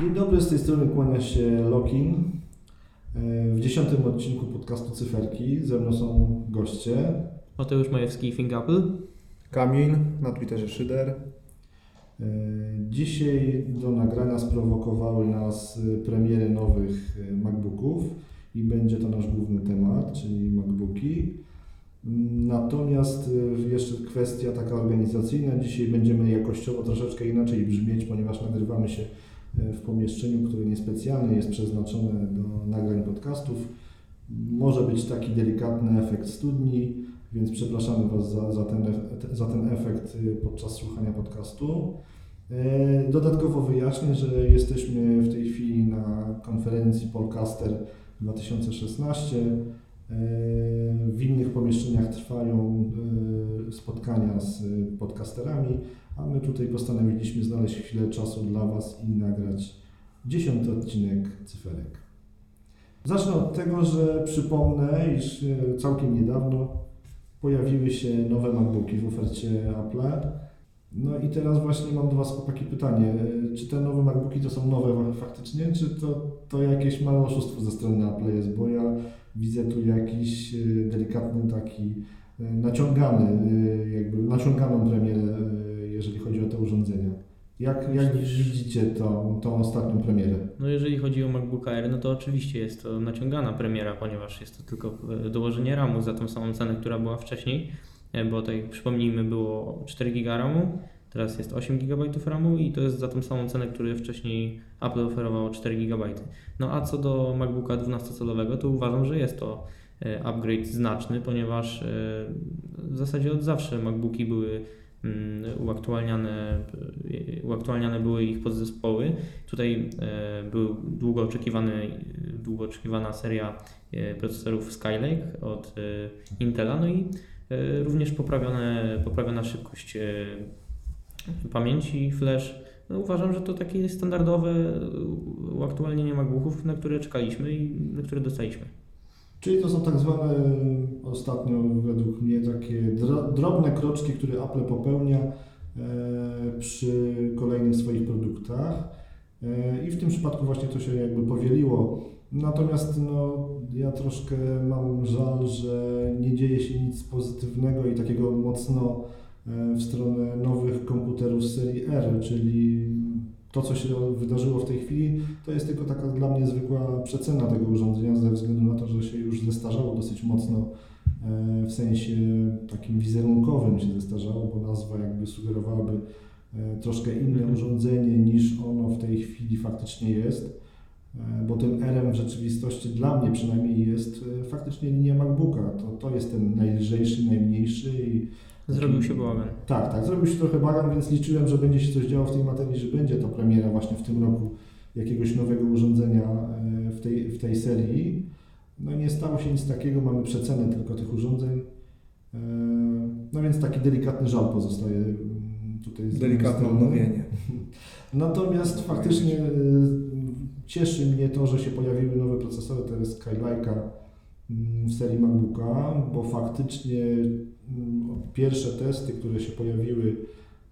Dzień dobry, z tej strony kłania się Lokin. E, W dziesiątym odcinku podcastu Cyferki ze mną są goście. Mateusz Majewski, Think Apple. Kamil, na Twitterze Szyder. E, Dzisiaj do nagrania sprowokowały nas e, premiery nowych MacBooków i będzie to nasz główny temat, czyli MacBooki. Mm, Natomiast jeszcze kwestia taka organizacyjna. Dzisiaj będziemy jakościowo troszeczkę inaczej brzmieć, ponieważ nagrywamy się w pomieszczeniu, które niespecjalnie jest przeznaczone do nagrań podcastów. Może być taki delikatny efekt studni, więc przepraszamy Was za, za, ten, za ten efekt y, podczas słuchania podcastu. E, Dodatkowo wyjaśnię, że jesteśmy w tej chwili na konferencji Polcaster 2016. E, W innych pomieszczeniach trwają e, spotkania z podcasterami, a my tutaj postanowiliśmy znaleźć chwilę czasu dla Was i nagrać dziesiąty odcinek cyferek. Zacznę od tego, że przypomnę, iż e, całkiem niedawno pojawiły się nowe MacBooki w ofercie Apple. No i teraz właśnie mam do Was chłopaki pytanie, e, czy te nowe MacBooki to są nowe faktycznie, czy to, to jakieś małe oszustwo ze strony Apple jest, bo ja widzę tu jakiś e, delikatny taki naciągany, jakby naciąganą premierę, jeżeli chodzi o te urządzenia. Jak, jak widzicie tą, tą ostatnią premierę? No jeżeli chodzi o MacBook Air, no to oczywiście jest to naciągana premiera, ponieważ jest to tylko e, dołożenie RAMu za tą samą cenę, która była wcześniej, e, bo jak przypomnijmy było 4 GB RAMu, teraz jest 8 GB RAMu i to jest za tą samą cenę, którą wcześniej Apple oferowało 4 GB. No a co do MacBooka 12-calowego, to uważam, że jest to e, upgrade znaczny, ponieważ w zasadzie od zawsze MacBooki były uaktualniane, e, uaktualniane były ich podzespoły. Tutaj e, był długo oczekiwany, długo oczekiwana seria e, procesorów Skylake od Intela, no i również poprawione, poprawiona szybkość pamięci flash. No, uważam, że to takie standardowe uaktualnienie MacBooków, na które czekaliśmy i na które dostaliśmy. Czyli to są tak zwane ostatnio według mnie takie dro, drobne kroczki, które Apple popełnia e, przy kolejnych swoich produktach. E, I w tym przypadku właśnie to się jakby powieliło. Natomiast no, ja troszkę mam żal, że nie dzieje się nic pozytywnego i takiego mocno e, w stronę nowych komputerów serii R, czyli to, co się wydarzyło w tej chwili, to jest tylko taka dla mnie zwykła przecena tego urządzenia, ze względu na to, że się już zestarzało dosyć mocno e, w sensie takim wizerunkowym się zestarzało, bo nazwa jakby sugerowałaby e, troszkę inne Mhm. urządzenie niż ono w tej chwili faktycznie jest. E, Bo tym R-em w rzeczywistości dla mnie przynajmniej jest faktycznie linia MacBooka. To, to jest ten najlżejszy, najmniejszy i Zrobił się bałagan. tak, tak, zrobił się trochę bagan, więc liczyłem, że będzie się coś działo w tej materii, że będzie to premiera właśnie w tym roku jakiegoś nowego urządzenia e, w tej, w tej serii. No nie stało się nic takiego, mamy przecenę tylko tych urządzeń. E, No więc taki delikatny żal pozostaje mm, tutaj Delikatne odnowienie. Natomiast faktycznie y, cieszy mnie to, że się pojawiły nowe procesory, to jest Skylike'a w serii MacBooka, bo faktycznie mm, pierwsze testy, które się pojawiły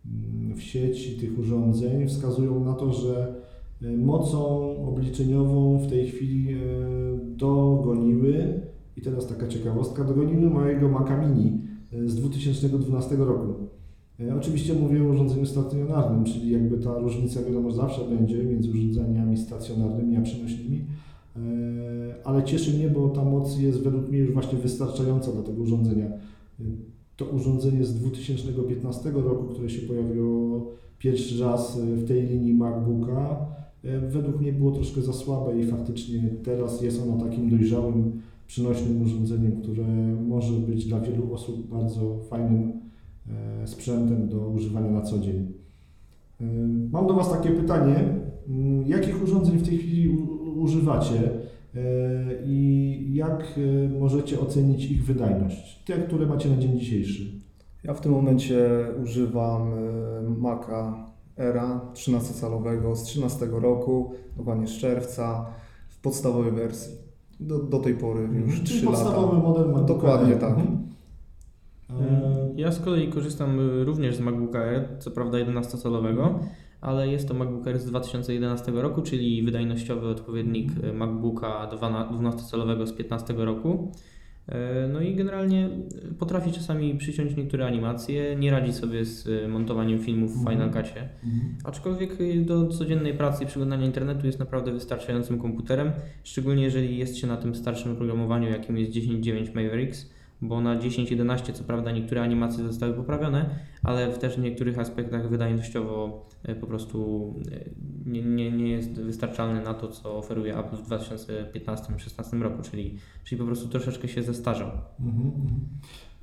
mm, w sieci tych urządzeń wskazują na to, że y, mocą obliczeniową w tej chwili y, dogoniły i teraz taka ciekawostka, dogoniły mojego Maca Mini y, z 2012 roku. E, Oczywiście mówię o urządzeniu stacjonarnym, czyli jakby ta różnica wiadomo zawsze będzie między urządzeniami stacjonarnymi a przenośnymi, E, ale cieszy mnie, bo ta moc jest według mnie już właśnie wystarczająca dla tego urządzenia. E, To urządzenie z 2015 roku, które się pojawiło pierwszy raz e, w tej linii MacBooka, e, według mnie było troszkę za słabe i faktycznie teraz jest ono takim dojrzałym, przynośnym urządzeniem, które może być dla wielu osób bardzo fajnym e, sprzętem do używania na co dzień. E, Mam do Was takie pytanie. Mm, Jakich urządzeń w tej chwili używacie e, i jak e, możecie ocenić ich wydajność? Te, które macie na dzień dzisiejszy. Ja w tym momencie używam y, Maca Era 13-calowego z 13 roku, dokładnie z czerwca, w podstawowej wersji. Do, do tej pory już Czyli 3 lata. podstawowy model MacBooka Dokładnie Air. tak. Mhm. E, Ja z kolei korzystam również z MacBooka Air, co prawda 11-calowego, ale jest to MacBook Air z 2011 roku, czyli wydajnościowy odpowiednik y, MacBooka 12-calowego z 2015 roku. E, No i generalnie y, potrafi czasami przyciąć niektóre animacje, nie radzi sobie z montowaniem filmów w Mhm. Final Cutie. mhm. Aczkolwiek do codziennej pracy i przeglądania internetu jest naprawdę wystarczającym komputerem, szczególnie jeżeli jest się na tym starszym oprogramowaniu, jakim jest 10.9 Mavericks, bo na 10.11 co prawda niektóre animacje zostały poprawione, ale też w niektórych aspektach wydajnościowo y, po prostu y, nie, nie, nie jest wystarczalny na to, co oferuje Apple w 2015-2016 roku, czyli, czyli po prostu troszeczkę się zestarzał. Mhm, mhm.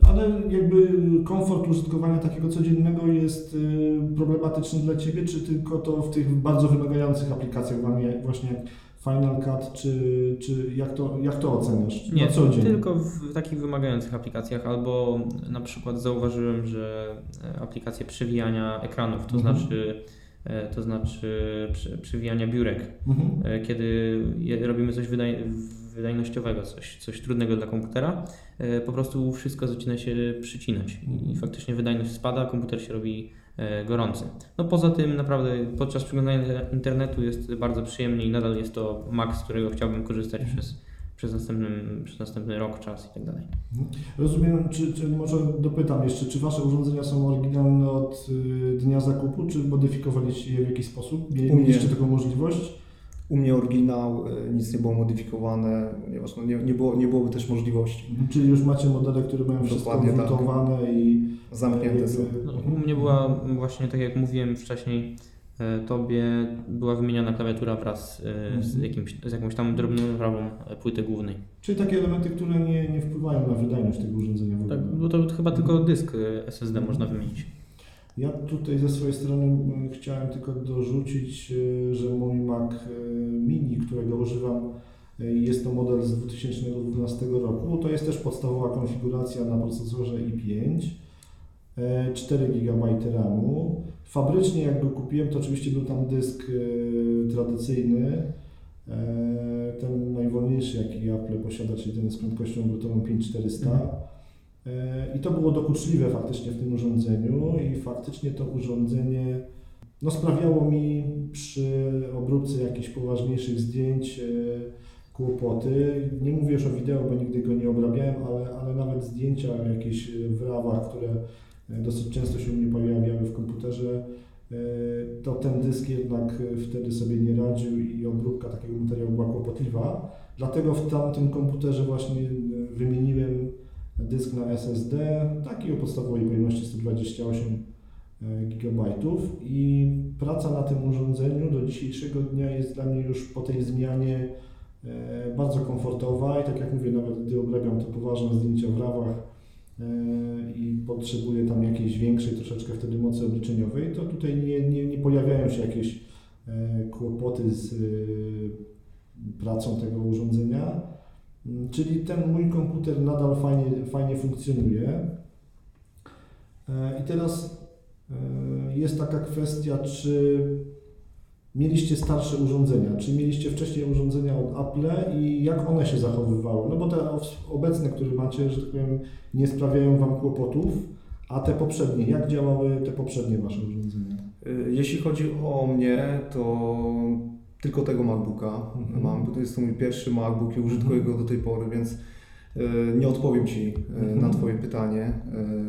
Ale jakby komfort użytkowania takiego codziennego jest y, problematyczny dla Ciebie, czy tylko to w tych bardzo wymagających aplikacjach właśnie jak Final Cut, czy, czy jak, to, jak to oceniasz Nie, tylko w takich wymagających aplikacjach, albo na przykład zauważyłem, że e, aplikacje przewijania ekranów, to Mhm. znaczy e, to znaczy przy- przewijania biurek, Mhm. e, kiedy robimy coś wydaj, wydajnościowego, coś, coś trudnego dla komputera, po prostu wszystko zaczyna się przycinać i faktycznie wydajność spada, komputer się robi gorący. No poza tym naprawdę podczas przeglądania internetu jest bardzo przyjemnie i nadal jest to Mac, z którego chciałbym korzystać przez, przez, następny, przez następny rok, czas i tak dalej. Rozumiem, czy, czy może dopytam jeszcze, czy Wasze urządzenia są oryginalne od y, dnia zakupu, czy modyfikowaliście je w jakiś sposób? Mieliście taką możliwość? U mnie oryginał, y, nic nie było modyfikowane, ponieważ no nie, nie, było, nie byłoby też możliwości. Mhm. Czyli już macie modele, które mają wszystko Dokładnie tak. wmontowane i Zamknięte są. No, u mnie była właśnie, tak jak mówiłem wcześniej, e, tobie była wymieniona klawiatura wraz e, z, Mhm. jakimś, z jakąś tam drobną naprawą płyty głównej. Czyli takie elementy, które nie, nie wpływają na wydajność tego urządzenia w ogóle. Tak, bo to chyba tylko dysk e, SSD można wymienić. Ja tutaj ze swojej strony mm, chciałem tylko dorzucić, y, że mój Mac y, Mini, którego używam, y, jest to model z 2012 roku. To jest też podstawowa konfiguracja na procesorze i5, y, 4 GB RAMu. Fabrycznie jak go kupiłem, to oczywiście był tam dysk tradycyjny, ten najwolniejszy jaki Apple posiada, czyli ten z prędkością obrotową 5400. E, I to było dokuczliwe faktycznie w tym urządzeniu i faktycznie to urządzenie no, sprawiało mi przy obróbce jakichś poważniejszych zdjęć e, kłopoty. Nie mówię już o wideo, bo nigdy go nie obrabiałem, ale, ale nawet zdjęcia jakieś w rawach, które e, dosyć często się u mnie pojawiały w komputerze, e, to ten dysk jednak e, wtedy sobie nie radził i obróbka takiego materiału była kłopotliwa. Dlatego w tamtym komputerze właśnie e, wymieniłem dysk na SSD, taki o podstawowej pojemności 128 GB i praca na tym urządzeniu do dzisiejszego dnia jest dla mnie już po tej zmianie e, bardzo komfortowa i tak jak mówię, nawet gdy obrabiam te poważne zdjęcia w rawach e, i potrzebuję tam jakiejś większej troszeczkę wtedy mocy obliczeniowej, to tutaj nie, nie, nie pojawiają się jakieś e, kłopoty z e, pracą tego urządzenia. Mm, Czyli ten mój komputer nadal fajnie, fajnie funkcjonuje. E, I teraz e, jest taka kwestia, czy mieliście starsze urządzenia, czy mieliście wcześniej urządzenia od Apple i jak one się zachowywały? No bo te obecne, które macie, że tak powiem, nie sprawiają Wam kłopotów, a te poprzednie, jak działały te poprzednie Wasze urządzenia? Y, Jeśli chodzi o mnie, to tylko tego MacBooka Mhm. mam, bo to jest to mój pierwszy MacBook i użytkuję Mhm. go do tej pory, więc y, nie odpowiem Ci y, Mhm. na Twoje pytanie,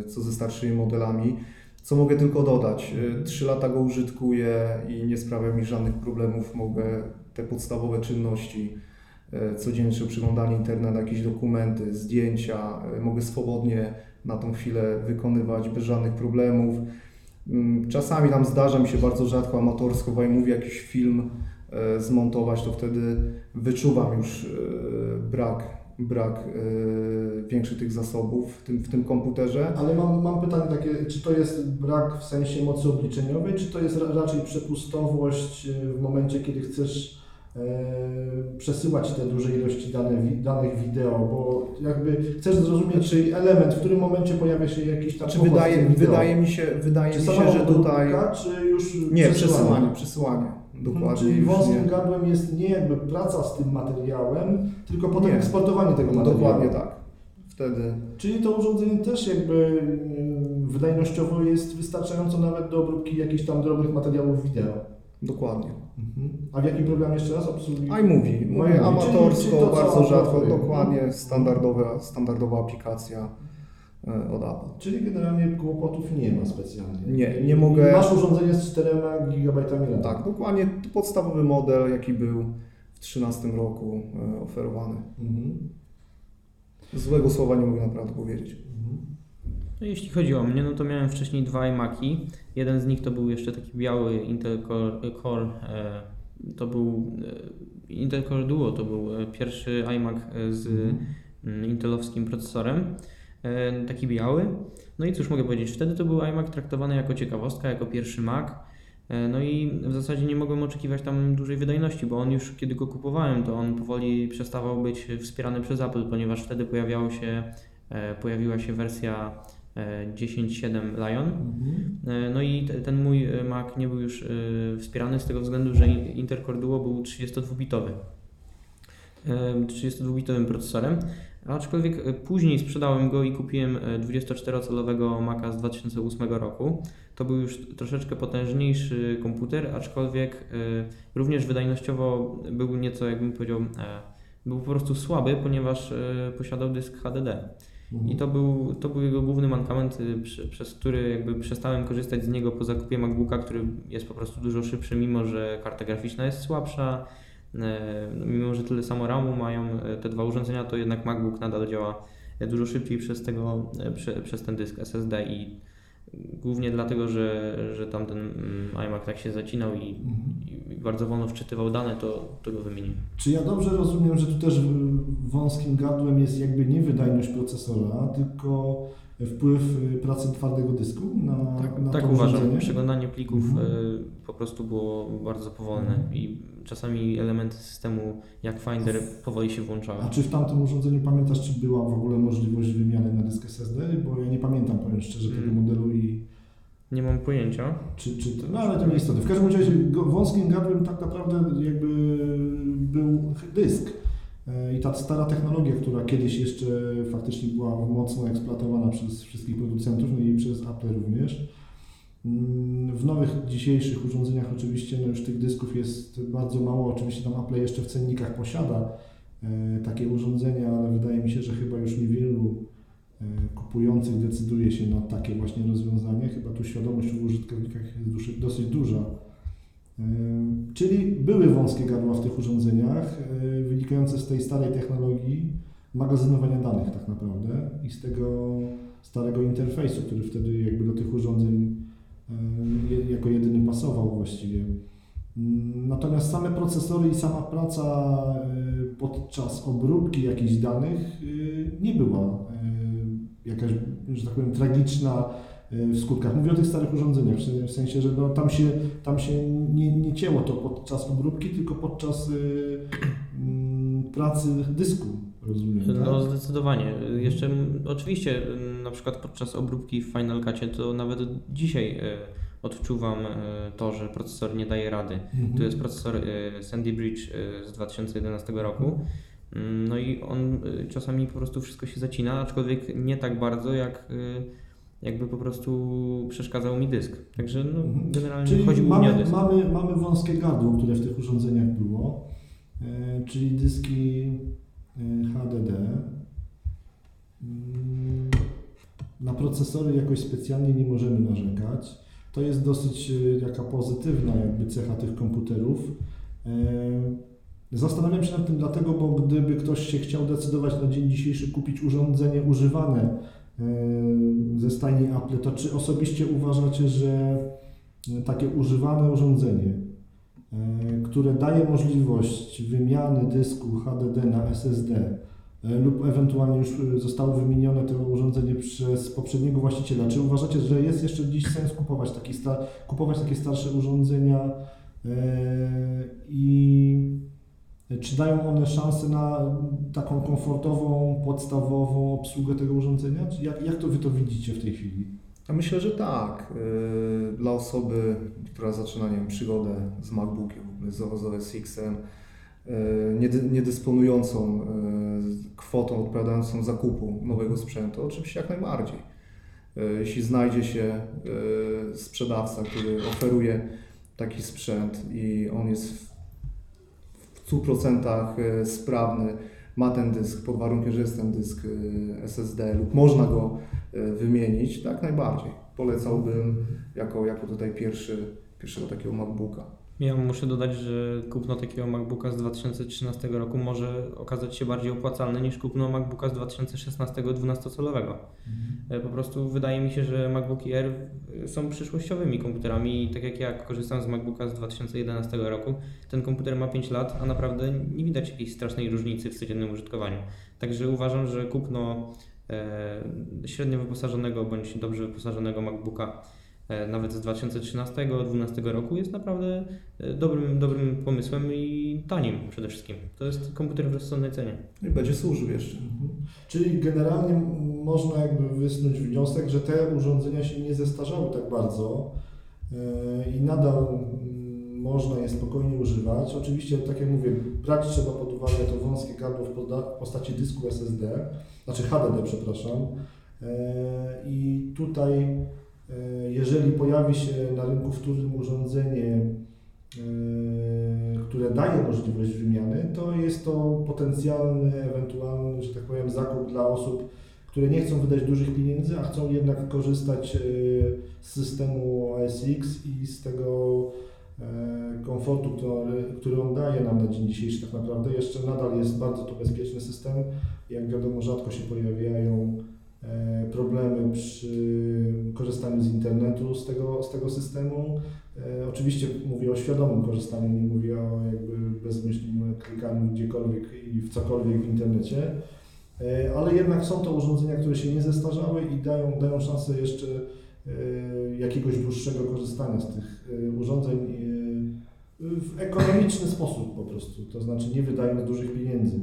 y, co ze starszymi modelami. Co mogę tylko dodać? Trzy lata go użytkuję i nie sprawia mi żadnych problemów. Mogę te podstawowe czynności, codzienne przeglądanie internetu, jakieś dokumenty, zdjęcia, mogę swobodnie na tą chwilę wykonywać bez żadnych problemów. Mm, Czasami tam zdarza mi się bardzo rzadko amatorsko, bo jak mówię jakiś film e, zmontować, to wtedy wyczuwam już e, brak, brak e, większych tych zasobów w tym, w tym komputerze. Ale mam, mam pytanie takie, czy to jest brak w sensie mocy obliczeniowej, czy to jest ra- raczej przepustowość e, w momencie, kiedy chcesz e, przesyłać te duże ilości dane, wi- danych wideo, bo jakby chcesz zrozumieć czy element, w którym momencie pojawia się jakiś tam z wydaje, wydaje mi się, wydaje czy mi się, że tutaj... czy już Nie, przesyłanie, przesyłanie. Dokładnie. Czyli wąskim gardłem jest nie jakby praca z tym materiałem, tylko potem Nie. eksportowanie tego materiału. Dokładnie tak. Wtedy Czyli to urządzenie też jakby wydajnościowo jest wystarczająco nawet do obróbki jakichś tam drobnych materiałów wideo. dokładnie. Mhm. A w jakim programie jeszcze raz obsługi? iMovie, Czyli- amatorsko, czyli to, co bardzo rzadko, dokładnie standardowa, standardowa aplikacja od Apple. Czyli generalnie kłopotów nie ma specjalnie. Nie, nie mogę- Masz urządzenie z 4 GB RAM. Tak, dokładnie podstawowy model, jaki był w 2013 roku e, oferowany. Mhm. Złego słowa nie mogę naprawdę powiedzieć. Mhm. No, jeśli chodzi o mnie, no to miałem wcześniej dwa iMaki. Jeden z nich to był jeszcze taki biały Intel Core, Core e, to był e, Intel Core Duo, to był e, pierwszy iMac e, z Mhm. intelowskim procesorem, e, taki biały. No i cóż mogę powiedzieć, wtedy to był iMac traktowany jako ciekawostka, jako pierwszy Mac. E, No i w zasadzie nie mogłem oczekiwać tam dużej wydajności, bo on już kiedy go kupowałem, to on powoli przestawał być wspierany przez Apple, ponieważ wtedy pojawiało się, e, pojawiła się wersja e, 10.7 Lion. Mhm. E, No i te- ten mój e, Mac nie był już e, wspierany z tego względu, że in- Intel Core Duo był 32-bitowy. E, 32-bitowym procesorem, aczkolwiek e, później sprzedałem go i kupiłem e, 24-calowego Maca z 2008 roku. To był już troszeczkę potężniejszy komputer, aczkolwiek e, również wydajnościowo był nieco, jakbym powiedział, e, był po prostu słaby, ponieważ e, posiadał dysk HDD. Mhm. I to był, to był jego główny mankament, y, przez który jakby przestałem korzystać z niego po zakupie MacBooka, który jest po prostu dużo szybszy, mimo że karta graficzna jest słabsza. E, no, Mimo, że tyle samo RAMu mają e, te dwa urządzenia, to jednak MacBook nadal działa e, dużo szybciej przez, tego, prze, przez ten dysk SSD i głównie dlatego, że, że tamten mm, iMac tak się zacinał i, Mhm. i bardzo wolno wczytywał dane, to, to go wymieniłem. Czy ja dobrze rozumiem, że tu też wąskim gardłem jest jakby nie wydajność procesora, tylko wpływ y, pracy twardego dysku na, na Tak uważam. Przeglądanie plików Mhm. po prostu było bardzo powolne Mhm. i czasami elementy systemu jak Finder powoli się włączały. A czy w tamtym urządzeniu pamiętasz, czy była w ogóle możliwość wymiany na dysk SSD? Bo ja nie pamiętam, powiem szczerze, tego Mm. modelu i Nie mam pojęcia. czy, czy to, no ale to nie istotne. W każdym razie wąskim gardłem tak naprawdę jakby był dysk. E, I ta stara technologia, która kiedyś jeszcze faktycznie była mocno eksploatowana przez wszystkich producentów, no i przez Apple również. Mm, W nowych dzisiejszych urządzeniach oczywiście no już tych dysków jest bardzo mało. Oczywiście tam Apple jeszcze w cennikach posiada e, takie urządzenia, ale wydaje mi się, że chyba już niewielu e, kupujących decyduje się na takie właśnie rozwiązanie. Chyba tu świadomość w użytkownikach jest dosyć, duża. E, Czyli były wąskie gardła w tych urządzeniach, wynikające z tej starej technologii magazynowania danych tak naprawdę i z tego starego interfejsu, który wtedy jakby do tych urządzeń jako jedyny pasował właściwie. Mm, Natomiast same procesory i sama praca e, podczas obróbki jakichś danych e, nie była e, jakaś, że tak powiem, tragiczna e, w skutkach. Mówię o tych starych urządzeniach, w sensie, że no, tam się, tam się nie, nie cięło to podczas obróbki, tylko podczas e, pracy dysku, rozumiem, No tak? zdecydowanie. Jeszcze oczywiście na przykład podczas obróbki w Final Cutie to nawet dzisiaj e, odczuwam e, to, że procesor nie daje rady. Mhm. Tu jest procesor e, Sandy Bridge z 2011 roku. Mm, No i on czasami po prostu wszystko się zacina, aczkolwiek nie tak bardzo, jak jakby po prostu przeszkadzał mi dysk. Także no, Mhm. generalnie Czyli chodzi głównie o mamy, dysk. mamy, mamy wąskie gardło, które w tych urządzeniach było, czyli dyski e, HDD. Mm, Na procesory jakoś specjalnie nie możemy narzekać. To jest dosyć e, jaka pozytywna jakby cecha tych komputerów. E, Zastanawiam się nad tym dlatego, bo gdyby ktoś się chciał decydować na dzień dzisiejszy kupić urządzenie używane e, ze stajni Apple, to czy osobiście uważacie, że takie używane urządzenie, e, które daje możliwość wymiany dysku HDD na SSD e, lub ewentualnie już e, zostało wymienione to urządzenie przez poprzedniego właściciela. Czy uważacie, że jest jeszcze dziś sens kupować, taki sta- kupować takie starsze urządzenia e, i czy dają one szansę na taką komfortową, podstawową obsługę tego urządzenia? Jak, jak to Wy to widzicie w tej chwili? Ja myślę, że tak. Yy, Dla osoby, która zaczyna nie wiem, przygodę z MacBookiem, z OS X-em, nie, dy- nie dysponującą e, kwotą odpowiadającą zakupu nowego sprzętu, oczywiście jak najbardziej. Jeśli znajdzie się sprzedawca, który oferuje taki sprzęt i on jest w w 100% e, sprawny, ma ten dysk pod warunkiem, że jest ten dysk e, SSD lub można go e, wymienić, tak najbardziej. Polecałbym jako, jako tutaj pierwszy, pierwszego takiego MacBooka. Ja muszę dodać, że kupno takiego MacBooka z 2013 roku może okazać się bardziej opłacalne niż kupno MacBooka z 2016 12-calowego. E, Po prostu wydaje mi się, że MacBooki Air e, są przyszłościowymi komputerami i tak jak ja korzystam z MacBooka z 2011 roku, ten komputer ma 5 lat, a naprawdę nie widać jakiejś strasznej różnicy w codziennym użytkowaniu. Także uważam, że kupno e, średnio wyposażonego bądź dobrze wyposażonego MacBooka nawet z 2013-2012 roku jest naprawdę e, dobrym, dobrym pomysłem i tanim przede wszystkim. To jest komputer w rozsądnej cenie. I będzie służył jeszcze. Mhm. Czyli generalnie można jakby wysnuć wniosek, że te urządzenia się nie zestarzały tak bardzo yy, i nadal można je spokojnie używać. Oczywiście, tak jak mówię, brać trzeba pod uwagę to wąskie gardło w postaci dysku SSD, znaczy HDD, przepraszam. I tutaj, jeżeli pojawi się na rynku wtórnym urządzenie, yy, które daje możliwość wymiany, to jest to potencjalny, ewentualny, że tak powiem, zakup dla osób, które nie chcą wydać dużych pieniędzy, a chcą jednak korzystać yy, z systemu ASX i z tego komfortu, który, który on daje nam na dzień dzisiejszy tak naprawdę. Jeszcze nadal jest bardzo to bezpieczny system. Jak wiadomo, rzadko się pojawiają e, problemy przy korzystaniu z internetu z tego, z tego systemu. E, Oczywiście mówię o świadomym korzystaniu, nie mówię o jakby bezmyślnym klikaniu gdziekolwiek i w cokolwiek w internecie. E, Ale jednak są to urządzenia, które się nie zestarzały i dają, dają szansę jeszcze e, jakiegoś dłuższego korzystania z tych e, urządzeń e, w ekonomiczny sposób po prostu, to znaczy nie wydając dużych pieniędzy.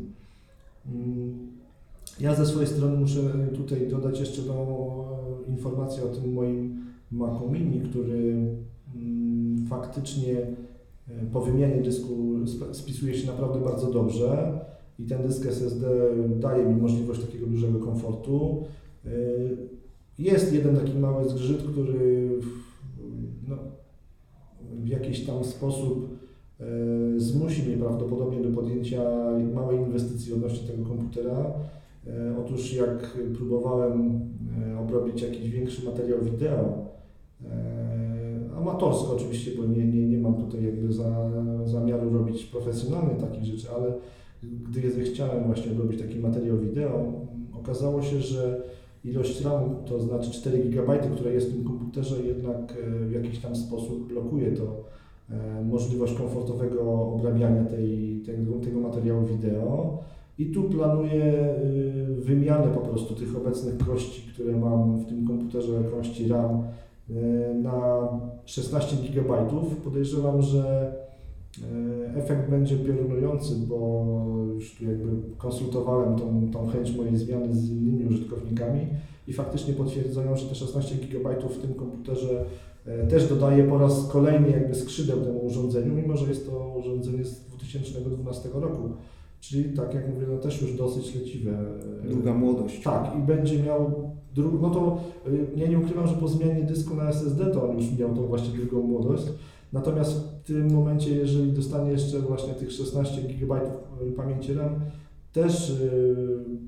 Ja ze swojej strony muszę tutaj dodać jeszcze tą e, informację o tym moim Macu Mini, który mm, faktycznie e, po wymianie dysku sp- spisuje się naprawdę bardzo dobrze i ten dysk SSD daje mi możliwość takiego dużego komfortu. E, Jest jeden taki mały zgrzyt, który w- no, w jakiś tam sposób zmusi mnie prawdopodobnie do podjęcia małej inwestycji odnośnie tego komputera. E, Otóż jak próbowałem e, obrobić jakiś większy materiał wideo, e, amatorsko oczywiście, bo nie, nie, nie mam tutaj jakby za, zamiaru robić profesjonalnie takich rzeczy, ale gdy zechciałem właśnie robić taki materiał wideo, okazało się, że ilość RAMu, to znaczy 4 GB, które jest w tym komputerze, jednak w jakiś tam sposób blokuje to możliwość komfortowego obrabiania tej, tego, tego materiału wideo. I tu planuję y, wymianę po prostu tych obecnych kości, które mam w tym komputerze, kości RAM y, na 16 GB. Podejrzewam, że y, efekt będzie piorunujący, bo już tu jakby konsultowałem tą, tą chęć mojej zmiany z innymi użytkownikami i faktycznie potwierdzają, że te 16 GB w tym komputerze też dodaje po raz kolejny jakby skrzydeł temu urządzeniu, mimo że jest to urządzenie z 2012 roku. Czyli tak jak mówię, no też już dosyć leciwe. e, Druga młodość. Tak, i będzie miał dru- no to y, ja nie ukrywam, że po zmianie dysku na SSD to on już miał tą właśnie drugą młodość. Natomiast w tym momencie, jeżeli dostanie jeszcze właśnie tych 16 GB pamięci RAM, też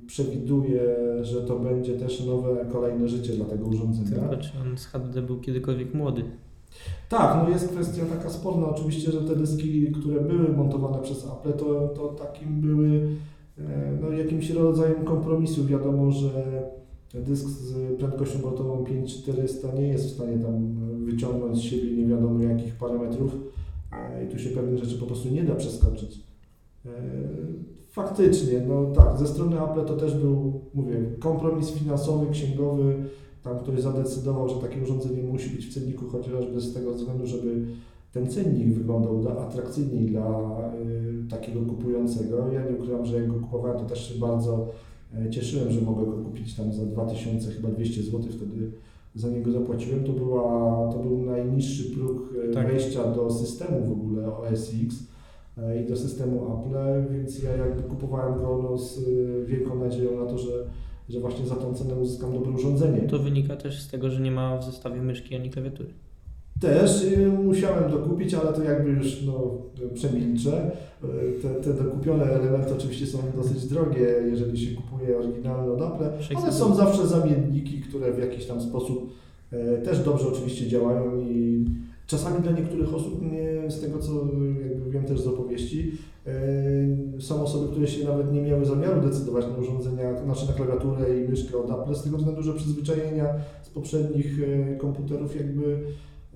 przewiduję, że to będzie też nowe, kolejne życie dla tego urządzenia. Tylko czy on z HDD był kiedykolwiek młody? Tak, no jest kwestia taka sporna. Oczywiście, że te dyski, które były montowane przez Apple, to, to takim były e, no, jakimś rodzajem kompromisu. Wiadomo, że dysk z prędkością obrotową 5400 nie jest w stanie tam wyciągnąć z siebie nie wiadomo jakich parametrów e, i tu się pewnych rzeczy po prostu nie da przeskoczyć. E, Faktycznie, no tak, ze strony Apple to też był, mówię, kompromis finansowy, księgowy, tam ktoś zadecydował, że takie urządzenie musi być w cenniku, chociażby z tego względu, żeby ten cennik wyglądał atrakcyjniej dla y, takiego kupującego. Ja nie ukrywam, że jak go kupowałem, to też się bardzo e, cieszyłem, że mogę go kupić tam za 2000, chyba 200 zł wtedy za niego zapłaciłem. To, była, to był najniższy próg e, Tak. wejścia do systemu w ogóle OS X. e, i do systemu Apple, więc ja jakby kupowałem go no, z wielką nadzieją na to, że, że właśnie za tą cenę uzyskam dobre urządzenie. To wynika też z tego, że nie ma w zestawie myszki ani klawiatury. Też y, musiałem dokupić, ale to jakby już no, przemilczę. Y, Te, te dokupione elementy oczywiście są dosyć drogie, jeżeli się kupuje oryginalne od Apple, 600 ale są zawsze zamienniki, które w jakiś tam sposób e, też dobrze oczywiście działają i czasami dla niektórych osób, nie, z tego co jakby wiem też z opowieści, e, są osoby, które się nawet nie miały zamiaru decydować na urządzenia, znaczy na klawiaturę i myszkę od Apple, z tego względu, że przyzwyczajenia z poprzednich e, komputerów jakby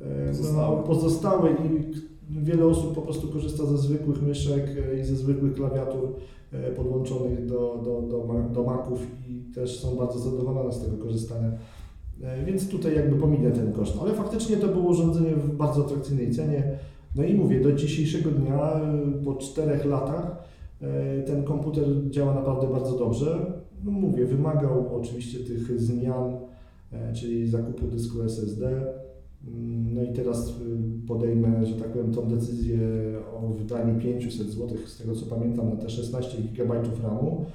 e, Pozostały. no, pozostały i wiele osób po prostu korzysta ze zwykłych myszek i ze zwykłych klawiatur podłączonych do, do, do, do Maców i też są bardzo zadowolone z tego korzystania. E, Więc tutaj jakby pominę ten koszt. Ale faktycznie to było urządzenie w bardzo atrakcyjnej cenie. No i mówię, do dzisiejszego dnia, e, po czterech latach, e, ten komputer działa naprawdę bardzo dobrze. No mówię, wymagał oczywiście tych zmian, czyli zakupu dysku SSD. Mm, No i teraz podejmę, że tak powiem, tą decyzję o wydaniu 500 zł, z tego co pamiętam, na te 16 GB RAMu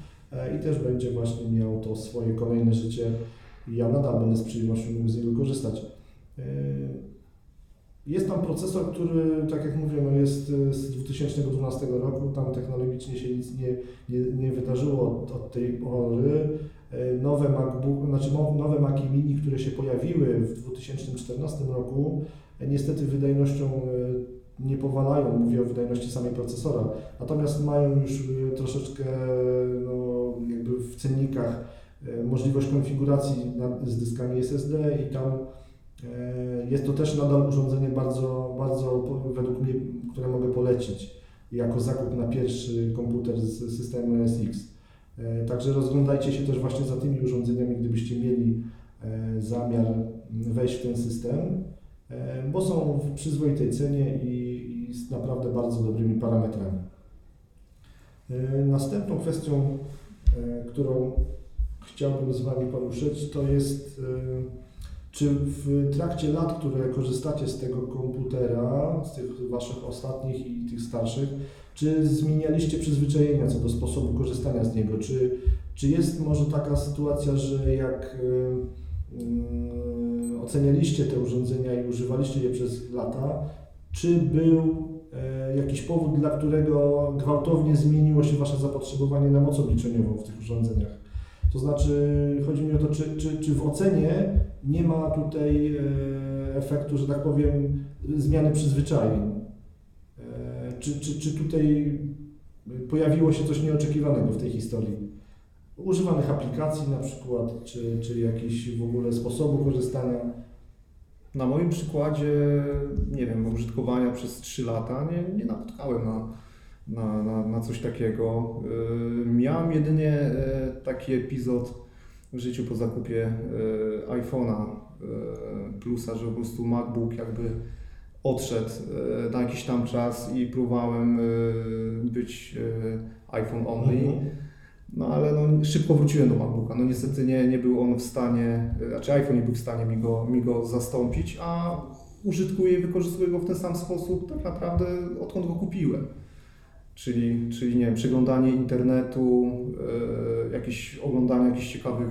i też będzie właśnie miał to swoje kolejne życie ja nadal będę z przyjemnością mógł z niego korzystać. E, Jest tam procesor, który, tak jak mówię, no jest e, z 2012 roku, tam technologicznie się nic nie, nie, nie wydarzyło od, od tej pory. E, Nowe MacBook, znaczy nowe Maci Mini, które się pojawiły w 2014 roku, niestety wydajnością nie powalają, mówię o wydajności samej procesora, natomiast mają już troszeczkę no, jakby w cennikach możliwość konfiguracji z dyskami SSD i tam e, jest to też nadal urządzenie bardzo, bardzo według mnie, które mogę polecić jako zakup na pierwszy komputer z systemu SX. E, Także rozglądajcie się też właśnie za tymi urządzeniami, gdybyście mieli e, zamiar wejść w ten system, e, bo są w przyzwoitej cenie i, i z naprawdę bardzo dobrymi parametrami. E, Następną kwestią, e, którą chciałbym z Wami poruszyć, to jest e, czy w trakcie lat, które korzystacie z tego komputera, z tych Waszych ostatnich i tych starszych, czy zmienialiście przyzwyczajenia co do sposobu korzystania z niego? Czy, czy jest może taka sytuacja, że jak y, y, ocenialiście te urządzenia i używaliście je przez lata, czy był e, jakiś powód, dla którego gwałtownie zmieniło się Wasze zapotrzebowanie na moc obliczeniową w tych urządzeniach? To znaczy, chodzi mi o to, czy, czy, czy w ocenie nie ma tutaj e, efektu, że tak powiem, zmiany przyzwyczajeń? E, Czy, czy, czy tutaj pojawiło się coś nieoczekiwanego w tej historii? Używanych aplikacji na przykład, czy, czy jakiś w ogóle sposobu korzystania? Na moim przykładzie, nie wiem, użytkowania przez 3 lata nie, nie napotkałem na, na, na, na coś takiego. Yy, Miałem jedynie e, taki epizod w życiu po zakupie e, iPhone'a plusa, że po prostu MacBook jakby odszedł na jakiś tam czas i próbowałem być iPhone only. Mhm. No ale no, szybko wróciłem do MacBooka. No niestety nie, nie był on w stanie, y, znaczy iPhone nie był w stanie mi go, mi go zastąpić, a użytkuję i wykorzystuję go w ten sam sposób tak naprawdę odkąd go kupiłem. Czyli, czyli nie wiem, przeglądanie internetu, y, jakieś oglądanie jakichś ciekawych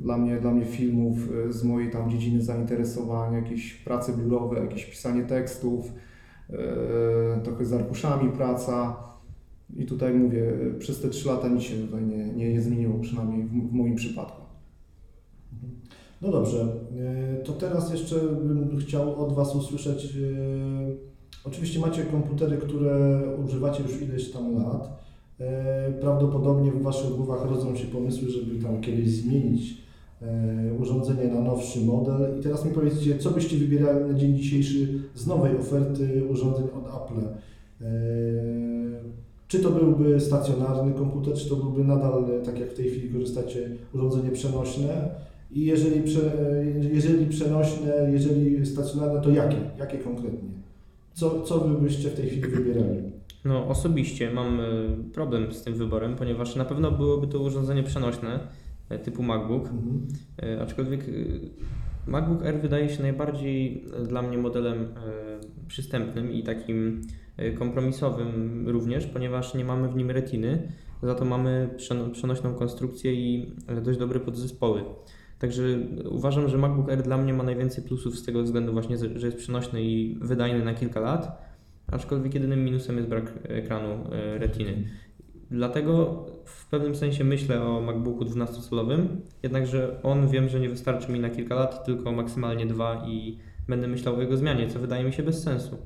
dla mnie, dla mnie filmów y, z mojej tam dziedziny zainteresowań, jakieś prace biurowe, jakieś pisanie tekstów, y, trochę z arkuszami praca. I tutaj mówię, przez te 3 lata nic się tutaj nie, nie, nie zmieniło, przynajmniej w, w moim przypadku. No dobrze, e, to teraz jeszcze bym chciał od Was usłyszeć. Oczywiście macie komputery, które używacie już ileś tam lat. E, Prawdopodobnie w Waszych głowach rodzą się pomysły, żeby tam kiedyś zmienić e, urządzenie na nowszy model. I teraz mi powiedzcie, co byście wybierali na dzień dzisiejszy z nowej oferty urządzeń od Apple? E, Czy to byłby stacjonarny komputer, czy to byłby nadal, tak jak w tej chwili korzystacie, urządzenie przenośne? I jeżeli, prze, jeżeli przenośne, jeżeli stacjonarne, to jakie? Jakie konkretnie? Co, co wy byście w tej chwili wybierali? No, osobiście mam y, problem z tym wyborem, ponieważ na pewno byłoby to urządzenie przenośne y, typu MacBook, Mhm. y, aczkolwiek MacBook Air wydaje się najbardziej dla mnie modelem przystępnym i takim e, kompromisowym również, ponieważ nie mamy w nim retiny, za to mamy przeno- przenośną konstrukcję i e, dość dobre podzespoły. Także uważam, że MacBook Air dla mnie ma najwięcej plusów z tego względu właśnie, że jest przenośny i wydajny na kilka lat, aczkolwiek jedynym minusem jest brak ekranu e, retiny. Dlatego w pewnym sensie myślę o MacBooku 12-calowym, jednakże on wiem, że nie wystarczy mi na kilka lat, tylko maksymalnie dwa i będę myślał o jego zmianie, co wydaje mi się bez sensu.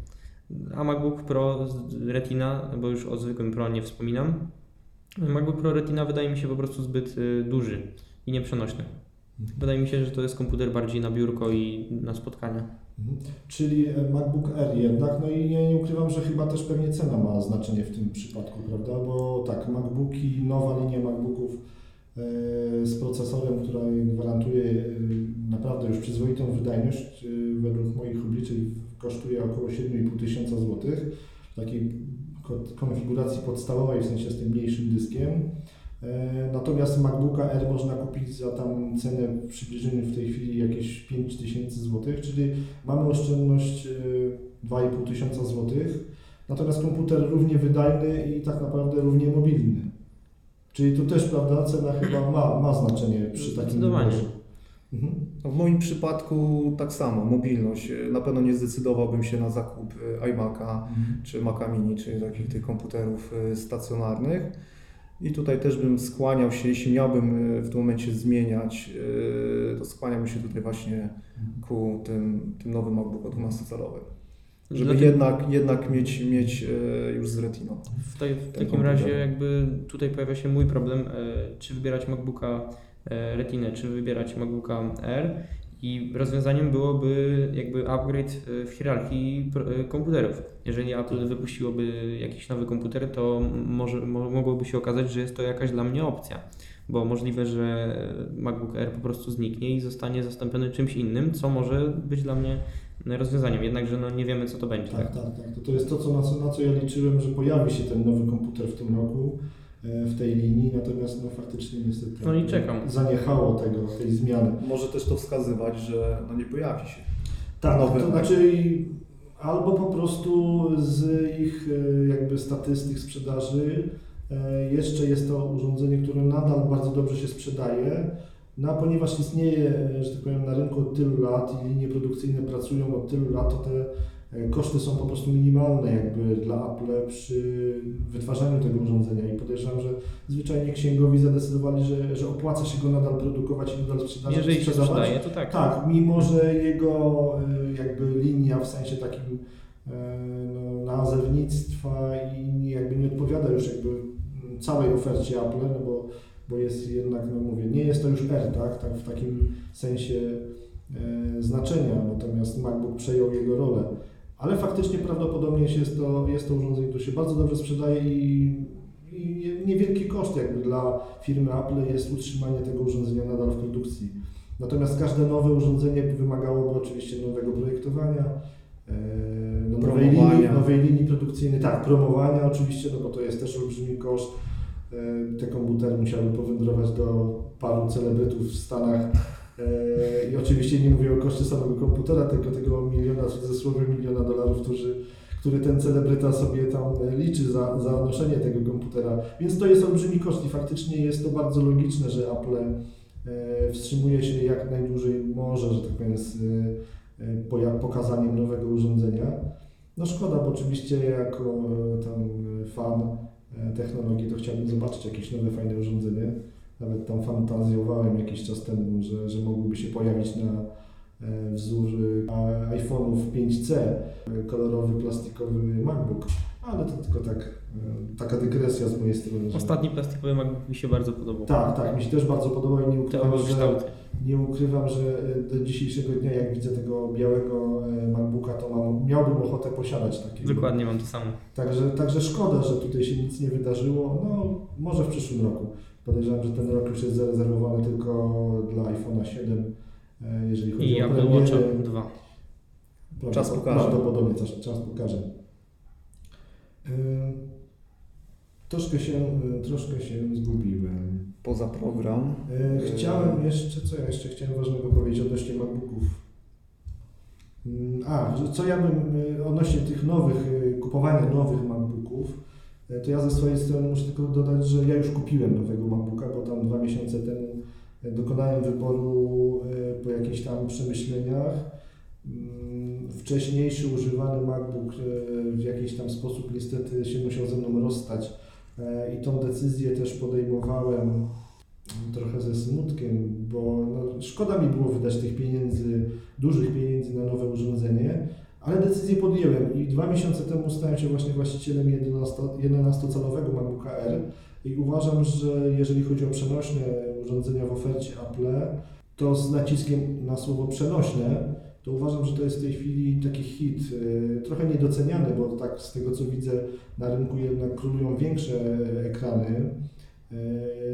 A MacBook Pro Retina, bo już o zwykłym Pro nie wspominam, MacBook Pro Retina wydaje mi się po prostu zbyt y, duży i nieprzenośny. Wydaje mi się, że to jest komputer bardziej na biurko i na spotkania. Mhm. Czyli e, MacBook Air jednak, no i nie, nie ukrywam, że chyba też pewnie cena ma znaczenie w tym przypadku, prawda? Bo tak, MacBooki, nowa linia MacBooków e, z procesorem, która gwarantuje e, naprawdę już przyzwoitą wydajność, według moich obliczeń kosztuje około 7,5 tysiąca złotych w takiej ko- konfiguracji podstawowej, w sensie z tym mniejszym dyskiem. E, Natomiast MacBooka R można kupić za tam cenę w przybliżeniu w tej chwili jakieś 5000 zł, czyli mamy oszczędność e, 2,5 tysiąca złotych. Natomiast komputer równie wydajny i tak naprawdę równie mobilny. Czyli tu też, prawda, cena chyba ma, ma znaczenie przy takim wyborze. Mhm. No w moim przypadku tak samo, mobilność. Na pewno nie zdecydowałbym się na zakup e, iMac'a czy Maca Mini, czyli takich tych komputerów e, stacjonarnych. I tutaj też bym skłaniał się, jeśli miałbym e, w tym momencie zmieniać, e, to skłaniałbym się tutaj właśnie ku tym, tym nowym MacBooku 12-calowym. Żeby Dlatego- jednak, jednak mieć, mieć e, już z Retiną. W, tej, w takim razie jakby tutaj pojawia się mój problem, czy wybierać MacBooka Retinę, czy wybierać MacBooka R i rozwiązaniem byłoby jakby upgrade e, w hierarchii e, komputerów. Jeżeli Apple wypuściłoby jakiś nowy komputer, to może, mo, mogłoby się okazać, że jest to jakaś dla mnie opcja, bo możliwe, że MacBook Air po prostu zniknie i zostanie zastąpiony czymś innym, co może być dla mnie rozwiązaniem, jednakże no nie wiemy co to będzie. Tak, tak, tak. To, to jest to, co, na, co, na co ja liczyłem, że pojawi się ten nowy komputer w tym roku e, w tej linii, natomiast no faktycznie niestety No i czekam. zaniechało tego, tej zmiany. Może też to wskazywać, że no nie pojawi się. Tak, Nowy, to znaczy albo po prostu z ich e, jakby statystyk sprzedaży e, jeszcze jest to urządzenie, które nadal bardzo dobrze się sprzedaje, no a ponieważ istnieje, e, że tak powiem, na rynku od tylu lat i linie produkcyjne pracują od tylu lat, to te e, koszty są po prostu minimalne jakby dla Apple przy wytwarzaniu tego urządzenia i podejrzewam, że zwyczajnie księgowi zadecydowali, że, że opłaca się go nadal produkować i nadal sprzedawać. Jeżeli się sprzedawać. sprzedaje, to tak. Tak, mimo że jego y, jakby linia w sensie takim y, no, nazewnictwa i nie- jakby nie odpowiada już jakby całej ofercie Apple, no bo, bo jest jednak, no mówię, nie jest to już R, tak, tak w takim sensie znaczenia, natomiast MacBook przejął jego rolę. Ale faktycznie prawdopodobnie jest to, jest to urządzenie, które się bardzo dobrze sprzedaje i, i niewielki koszt jakby dla firmy Apple jest utrzymanie tego urządzenia nadal w produkcji. Natomiast każde nowe urządzenie wymagałoby oczywiście nowego projektowania, no, nowej, linii, nowej linii produkcyjnej, tak, promowania oczywiście, no bo to jest też olbrzymi koszt. E, Te komputery musiały powędrować do paru celebrytów w Stanach. E, I oczywiście nie mówię o koszcie samego komputera, tylko tego miliona, w cudzysłowie miliona dolarów, którzy, który ten celebryta sobie tam liczy za, za noszenie tego komputera. Więc to jest olbrzymi koszt i faktycznie jest to bardzo logiczne, że Apple e, wstrzymuje się jak najdłużej może, że tak powiem, z e, pokazaniem nowego urządzenia. No szkoda, bo oczywiście jako e, tam e, fan e, technologii to chciałbym zobaczyć jakieś nowe, fajne urządzenie. Nawet tam fantazjowałem jakiś czas temu, że, że mogłyby się pojawić na e, wzór e, iPhone'ów 5C, e, kolorowy, plastikowy MacBook. Ale to tylko tak, e, taka dygresja z mojej strony. Że... Ostatni plastikowy MacBook mi się bardzo podobał. Tak, tak, mi się też bardzo podoba i nie ukrywam, że, nie ukrywam, że e, do dzisiejszego dnia, jak widzę tego białego e, MacBooka, to mam, miałbym ochotę posiadać takiego. Dokładnie mam to samo. Także, także szkoda, że tutaj się nic nie wydarzyło. No, może w przyszłym roku. Podejrzewam, że ten rok już jest zarezerwowany tylko dla iPhone'a 7, e, jeżeli chodzi I o Apple Watch premiery. 2. Prawda- Czas pokaże. Prawdopodobnie czas, czas pokaże. E, Troszkę się, e, troszkę się zgubiłem. Poza program. E, Chciałem jeszcze, co ja jeszcze chciałem ważnego powiedzieć odnośnie MacBooków. Mm, A, co ja bym odnośnie tych nowych, kupowania nowych MacBooków, to ja ze swojej strony muszę tylko dodać, że ja już kupiłem nowego MacBooka, bo tam dwa miesiące temu dokonałem wyboru po jakichś tam przemyśleniach. Wcześniejszy używany MacBook y, w jakiś tam sposób niestety się musiał ze mną rozstać. E, i tą decyzję też podejmowałem trochę ze smutkiem, bo no, szkoda mi było wydać tych pieniędzy, dużych pieniędzy na nowe urządzenie, ale decyzję podjęłem i dwa miesiące temu stałem się właśnie właścicielem 11-calowego MacBooka R i uważam, że jeżeli chodzi o przenośne urządzenia w ofercie Apple, to z naciskiem na słowo przenośne, to uważam, że to jest w tej chwili taki hit, y, trochę niedoceniany, bo tak z tego co widzę na rynku jednak królują większe ekrany. E,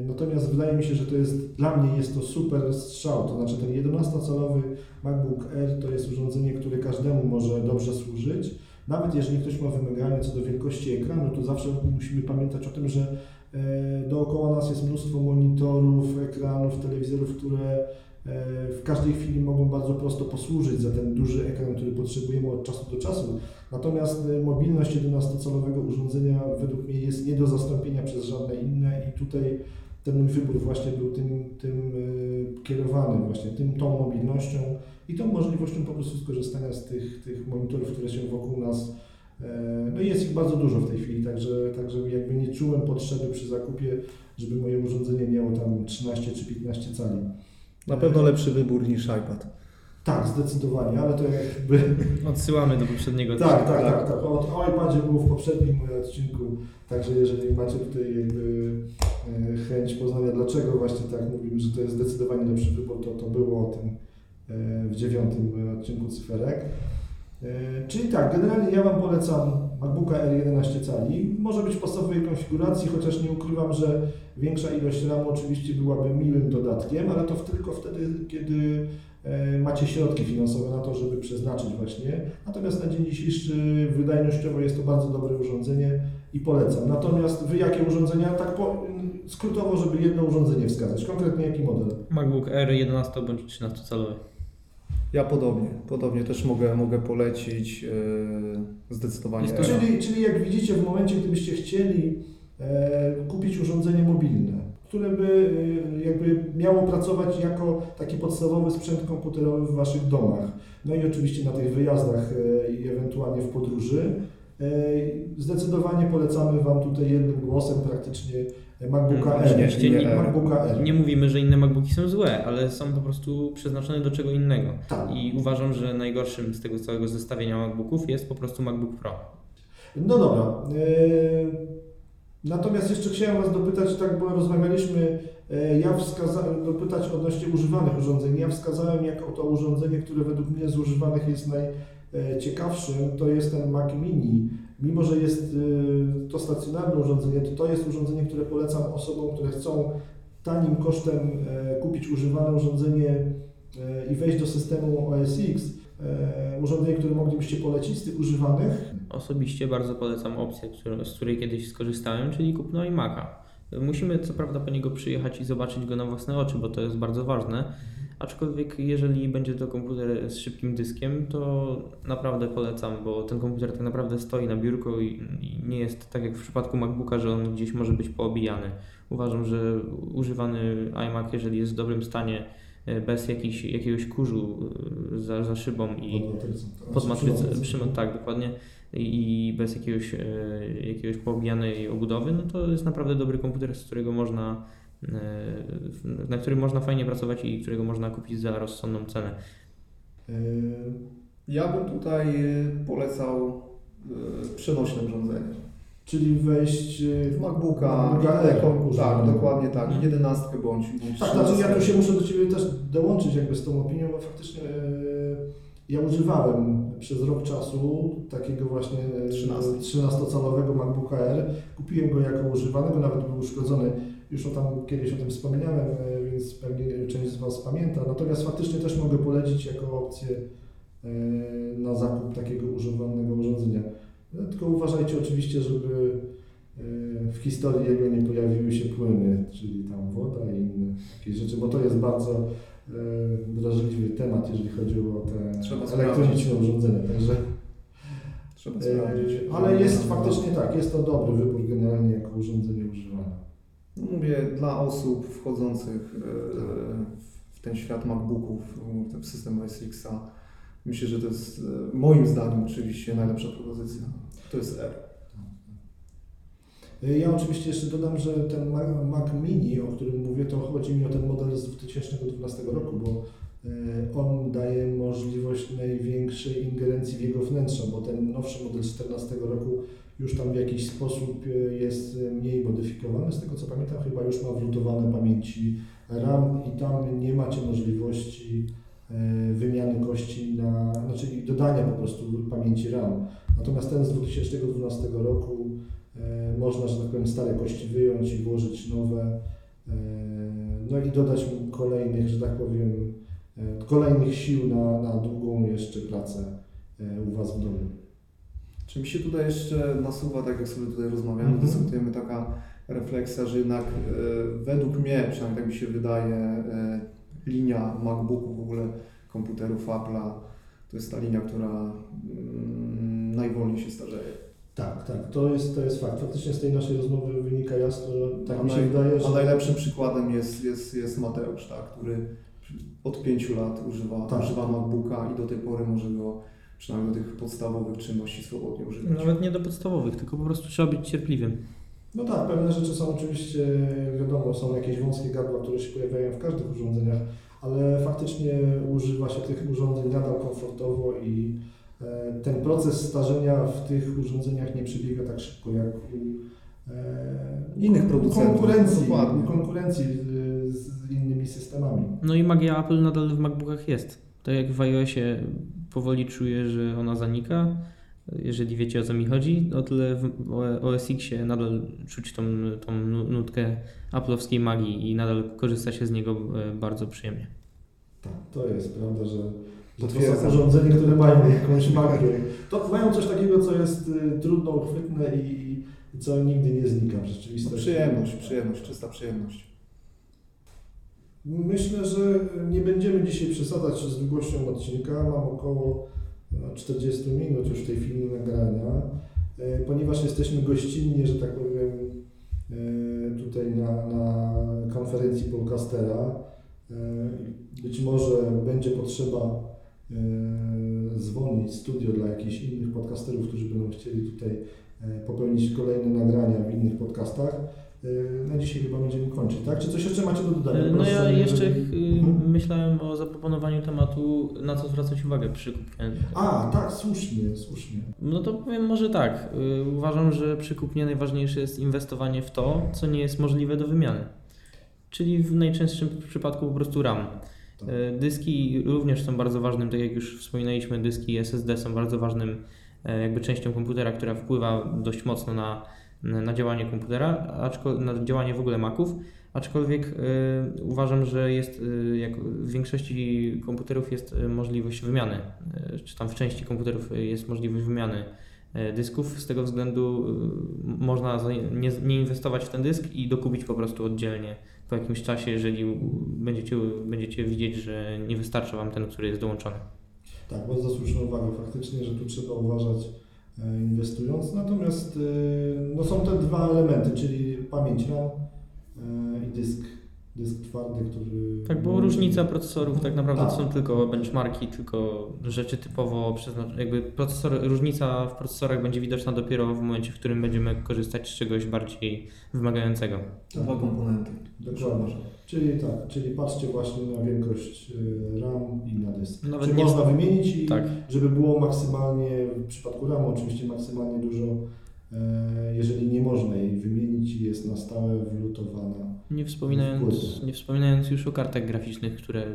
Natomiast wydaje mi się, że to jest dla mnie jest to super strzał. To znaczy ten 11-calowy MacBook Air to jest urządzenie, które każdemu może dobrze służyć. Nawet jeżeli ktoś ma wymagania co do wielkości ekranu, to zawsze musimy pamiętać o tym, że e, dookoła nas jest mnóstwo monitorów, ekranów, telewizorów, które e, w każdej chwili mogą bardzo prosto posłużyć za ten duży ekran, który potrzebujemy od czasu do czasu. Natomiast y, mobilność 11-calowego urządzenia według mnie jest nie do zastąpienia przez żadne inne i tutaj ten mój wybór właśnie był tym, tym y, kierowany, właśnie tym, tą mobilnością i tą możliwością po prostu skorzystania z tych, tych monitorów, które się wokół nas e, no i jest ich bardzo dużo w tej chwili, także, także jakby nie czułem potrzeby przy zakupie, żeby moje urządzenie miało tam 13 czy 15 cali. Na pewno lepszy wybór niż iPad. Tak, zdecydowanie, ale to jakby Odsyłamy do poprzedniego Tak, tak, tak, tak. O, o iPadzie było w poprzednim odcinku, także jeżeli macie tutaj jakby e, chęć poznania dlaczego właśnie tak mówimy, że to jest zdecydowanie lepszy wybór, to, to było o tym e, w dziewiątym odcinku cyferek. E, Czyli tak, generalnie ja Wam polecam MacBooka R11 cali. Może być w podstawowej konfiguracji, chociaż nie ukrywam, że większa ilość RAMu oczywiście byłaby miłym dodatkiem, ale to tylko wtedy, kiedy e, macie środki finansowe na to, żeby przeznaczyć właśnie. Natomiast na dzień dzisiejszy wydajnościowo jest to bardzo dobre urządzenie i polecam. Natomiast Wy jakie urządzenia? Tak po, skrótowo, żeby jedno urządzenie wskazać. Konkretnie jaki model? MacBook Air 11 bądź 13 calowy. Ja podobnie, podobnie też mogę, mogę polecić yy, zdecydowanie. To-. Czyli, czyli jak widzicie, w momencie, gdybyście chcieli e, kupić urządzenie mobilne, które by e, jakby miało pracować jako taki podstawowy sprzęt komputerowy w Waszych domach, no i oczywiście na tych wyjazdach i ewentualnie w podróży, zdecydowanie polecamy Wam tutaj jednym głosem praktycznie MacBooka Mm, R. nie, nie. MacBooka. Nie mówimy, że inne MacBooki są złe, ale są po prostu przeznaczone do czego innego. Tak. I uważam, że najgorszym z tego całego zestawienia MacBooków jest po prostu MacBook Pro. No dobra. e, Natomiast jeszcze chciałem Was dopytać, tak, bo rozmawialiśmy, e, ja wskazałem, dopytać odnośnie używanych urządzeń. Ja wskazałem jako to urządzenie, które według mnie z używanych jest najciekawszym, to jest ten Mac Mini. Mimo, że jest e, to stacjonarne urządzenie, to to jest urządzenie, które polecam osobom, które chcą tanim kosztem e, kupić używane urządzenie e, i wejść do systemu OS X. E, Urządzenie, które moglibyście polecić z tych używanych. Osobiście bardzo polecam opcję, z której kiedyś skorzystałem, czyli kupno iMac'a. Musimy co prawda po niego przyjechać i zobaczyć go na własne oczy, bo to jest bardzo ważne. Aczkolwiek jeżeli będzie to komputer z szybkim dyskiem, to naprawdę polecam, bo ten komputer tak naprawdę stoi na biurku i, i nie jest tak jak w przypadku MacBooka, że on gdzieś może być poobijany. Uważam, że używany iMac, jeżeli jest w dobrym stanie, e, bez jakiś, jakiegoś kurzu e, za, za szybą i Pod matrycą. przy, tak dokładnie i bez jakiegoś, e, jakiegoś poobijanej obudowy, no to jest naprawdę dobry komputer, z którego można na którym można fajnie pracować i którego można kupić za rozsądną cenę. E, Ja bym tutaj polecał yy, przenośne urządzenie. Czyli wejść W MacBooka, MacBooka tak, używane. dokładnie tak, Mhm. 11 bądź, bądź Tak, znaczy ja 13. tu się muszę do Ciebie też dołączyć jakby z tą opinią, bo faktycznie e, ja używałem przez rok czasu takiego właśnie e, 13. 13-calowego MacBooka R. Kupiłem go jako używanego, nawet był uszkodzony. Już o tam kiedyś o tym wspominałem, e, więc pewnie część z Was pamięta. Natomiast faktycznie też mogę polecić jako opcję e, na zakup takiego używanego urządzenia. No, Tylko uważajcie oczywiście, żeby e, w historii jego nie pojawiły się płyny, czyli tam woda i inne takie rzeczy, bo to jest bardzo drażliwy temat, jeżeli chodzi o te Trzeba elektroniczne urządzenia. Także, Trzeba sprawdzić. ale jest faktycznie tak, jest to dobry wybór generalnie jako urządzenie używane. Mówię, dla osób wchodzących e, w ten świat MacBooków, w system OS Xa, myślę, że to jest e, moim zdaniem oczywiście najlepsza propozycja. To jest R. E, Ja oczywiście jeszcze dodam, że ten Mac, Mini, o którym mówię, to chodzi mi o ten model z 2012 roku, bo on daje możliwość największej ingerencji w jego wnętrza, bo ten nowszy model z 2014 roku już tam w jakiś sposób e, jest e, mniej modyfikowany. Z tego co pamiętam, chyba już ma wlutowane pamięci RAM i tam nie macie możliwości e, wymiany kości na, znaczy dodania po prostu pamięci RAM. Natomiast ten z 2012 roku E, Można, że tak powiem, stare kości wyjąć i włożyć nowe. E, No i dodać kolejnych, że tak powiem, e, kolejnych sił na, na długą jeszcze pracę e, u Was w domu. Czy mi się tutaj jeszcze nasuwa, tak jak sobie tutaj rozmawiamy, Mhm. dyskutujemy, taka refleksja, że jednak e, według mnie, przynajmniej tak mi się wydaje, e, linia MacBooków, w ogóle komputerów Apple'a, to jest ta linia, która mm, najwolniej się starzeje. Tak, tak, to jest, to jest fakt. Faktycznie z tej naszej rozmowy wynika jasno, tak A mi się naj- wydaje, A że... najlepszym przykładem jest, jest, jest Mateusz, tak, który od pięciu lat używa, Tak. używa MacBooka i do tej pory może go przynajmniej do tych podstawowych czynności swobodnie używać. Nawet nie do podstawowych, tylko po prostu trzeba być cierpliwym. No tak, pewne rzeczy są oczywiście, wiadomo, są jakieś wąskie gardła, które się pojawiają w każdych urządzeniach, ale faktycznie używa się tych urządzeń nadal komfortowo i e, ten proces starzenia w tych urządzeniach nie przebiega tak szybko jak u e, Innych producentów, konkurencji, konkurencji z, z innymi systemami. No i magia Apple nadal w MacBookach jest. Tak jak w iOSie powoli czuję, że ona zanika, jeżeli wiecie o co mi chodzi, o tyle w OS Xie nadal czuć tą, tą nu- nutkę Apple'owskiej magii i nadal korzysta się z niego e, bardzo przyjemnie. Tak, to jest prawda, że, że to są urządzenia, które mają jakąś magię. To mają coś takiego, co jest y, trudno uchwytne i, co nigdy nie znika w No, rzeczywistości. przyjemność, przyjemność, czysta przyjemność. Myślę, że nie będziemy dzisiaj przesadzać z długością odcinka. Mam około e, 40 minut już w tej chwili nagrania, e, ponieważ jesteśmy gościnnie, że tak powiem, e, tutaj na, na konferencji podcastera. E, Być może będzie potrzeba e, zwolnić studio dla jakichś innych podcasterów, którzy będą chcieli tutaj e, popełnić kolejne nagrania w innych podcastach. E, Na dzisiaj chyba będziemy kończyć, tak? Czy coś jeszcze macie do dodania? No ja jeszcze Mhm. myślałem o zaproponowaniu tematu, na co zwracać uwagę przy kupnie. A, tak, słusznie, słusznie. No to powiem może tak. Uważam, że przy kupnie najważniejsze jest inwestowanie w to, co nie jest możliwe do wymiany. Czyli w najczęstszym przypadku po prostu RAM. Tak. Dyski również są bardzo ważnym, tak jak już wspominaliśmy, dyski SSD są bardzo ważnym e, jakby częścią komputera, która wpływa dość mocno na, na działanie komputera, na działanie w ogóle Maców. Aczkolwiek y, uważam, że jest y, jak w większości komputerów jest y, możliwość wymiany, y, czy tam w części komputerów jest możliwość wymiany y, dysków. Z tego względu y, można nie, nie inwestować w ten dysk i dokupić po prostu oddzielnie po jakimś czasie, jeżeli będziecie, będziecie widzieć, że nie wystarcza Wam ten, który jest dołączony. Tak, bardzo słuszna uwaga. Faktycznie, że tu trzeba uważać inwestując. Natomiast e, no są te dwa elementy, czyli pamięć RAM e, i dysk, dysk twardy, który... Tak, bo różnica procesorów tak naprawdę Tak. to są tylko benchmarki, tylko rzeczy typowo przeznaczone. Jakby procesor, różnica w procesorach będzie widoczna dopiero w momencie, w którym będziemy korzystać z czegoś bardziej wymagającego. Dwa komponenty. Dokładnie. Czyli tak, czyli patrzcie właśnie na wielkość e, RAM i na dysk. Nawet Czy nie- można wymienić i Tak. żeby było maksymalnie, w przypadku RAMu oczywiście maksymalnie dużo, e, jeżeli nie można jej wymienić i jest na stałe wlutowana. Nie wspominając, nie wspominając już o kartach graficznych, które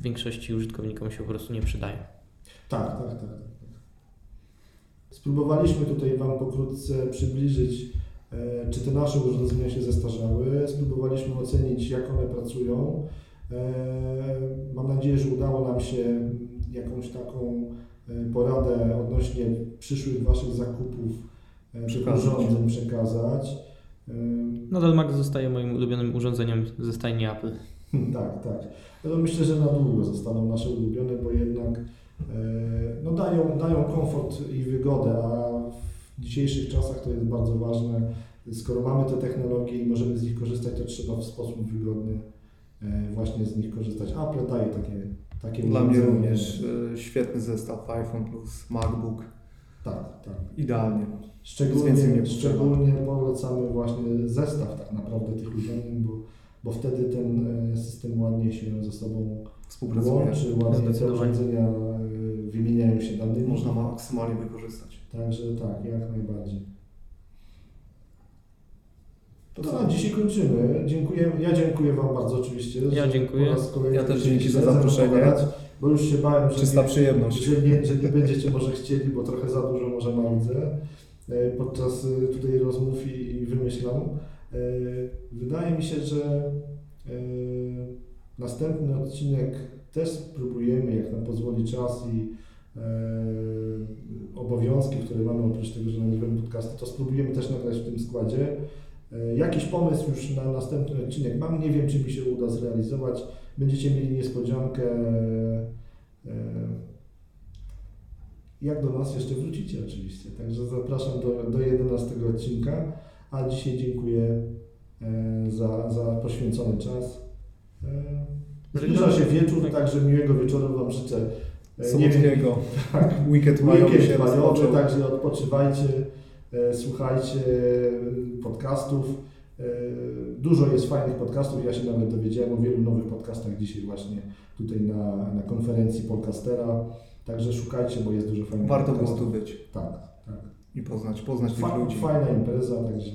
większości użytkownikom się po prostu nie przydają. Tak, tak, tak. tak, tak. Spróbowaliśmy tutaj Wam pokrótce przybliżyć, e, czy te nasze urządzenia się zestarzały. Spróbowaliśmy ocenić, jak one pracują. E, Mam nadzieję, że udało nam się jakąś taką e, poradę odnośnie przyszłych Waszych zakupów tych urządzeń przekazać. Nadal Mac zostaje moim ulubionym urządzeniem ze stajni Apple. tak, tak. No myślę, że na długo zostaną nasze ulubione, bo jednak e, no dają, dają komfort i wygodę, a w dzisiejszych czasach to jest bardzo ważne. Skoro mamy te technologie i możemy z nich korzystać, to trzeba w sposób wygodny e, właśnie z nich korzystać. Apple daje takie, takie Dla mnie również e, świetny zestaw iPhone plus MacBook. Tak, tak. Idealnie. Szczególnie, szczególnie polecamy właśnie zestaw tak naprawdę tych urządzeń, bo, bo wtedy ten e, system ładnie się ze sobą Współpracuje. łączy, ładnie te urządzenia e, wymieniają się danymi. Można maksymalnie wykorzystać. Także tak, jak najbardziej. To na dzisiaj kończymy. Dziękuję, ja dziękuję Wam bardzo oczywiście. Ja dziękuję. Po raz kolejny Ja też dzięki za zaproszenie. Bo już się bałem, że Czysta nie, przyjemność. że nie, że nie będziecie może chcieli, bo trochę za dużo może marudzę e, podczas e, tutaj rozmów i, i wymyślam. E, Wydaje mi się, że następny odcinek też spróbujemy, jak nam pozwoli czas i obowiązki, które mamy oprócz tego, że nagrywamy podcasty, to spróbujemy też nagrać w tym składzie. Jakiś pomysł już na następny odcinek mam, nie wiem czy mi się uda zrealizować. Będziecie mieli niespodziankę. e, Jak do nas jeszcze wrócicie oczywiście. Także zapraszam do, do 11 odcinka. A dzisiaj dziękuję e, za, za poświęcony czas. E, Zbliża się wieczór, także miłego wieczoru Wam życzę. E, Sobotniego. tak, Weekend majowy Weekend się majowy, także odpoczywajcie, e, słuchajcie e, podcastów. E, Dużo jest fajnych podcastów, ja się nawet dowiedziałem o wielu nowych podcastach dzisiaj właśnie tutaj na, na konferencji Podcastera. Także szukajcie, bo jest dużo fajnych Warto było podcastów. tu być Tak, tak. i poznać, poznać tych Fa- ludzi. fajna impreza, także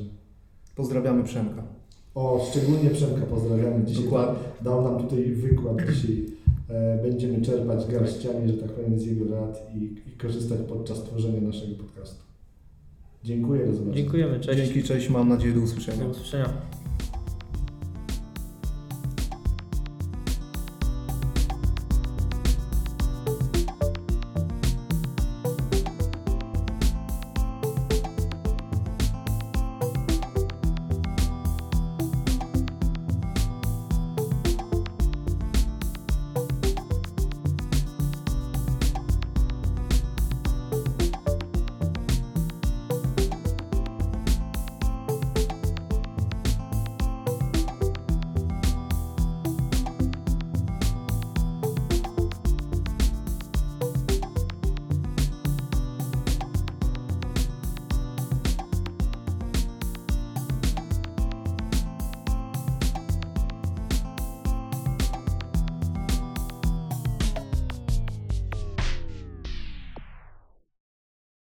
Pozdrawiamy Przemka. o, szczególnie Przemka pozdrawiamy. Dzisiaj Dokładnie. dał nam tutaj wykład. Dzisiaj e, będziemy czerpać garściami, że tak powiem, z jego rad i, i korzystać podczas tworzenia naszego podcastu. Dziękuję, do zobaczenia. Dziękujemy, cześć. Dzięki, cześć, mam nadzieję do usłyszenia. Do usłyszenia.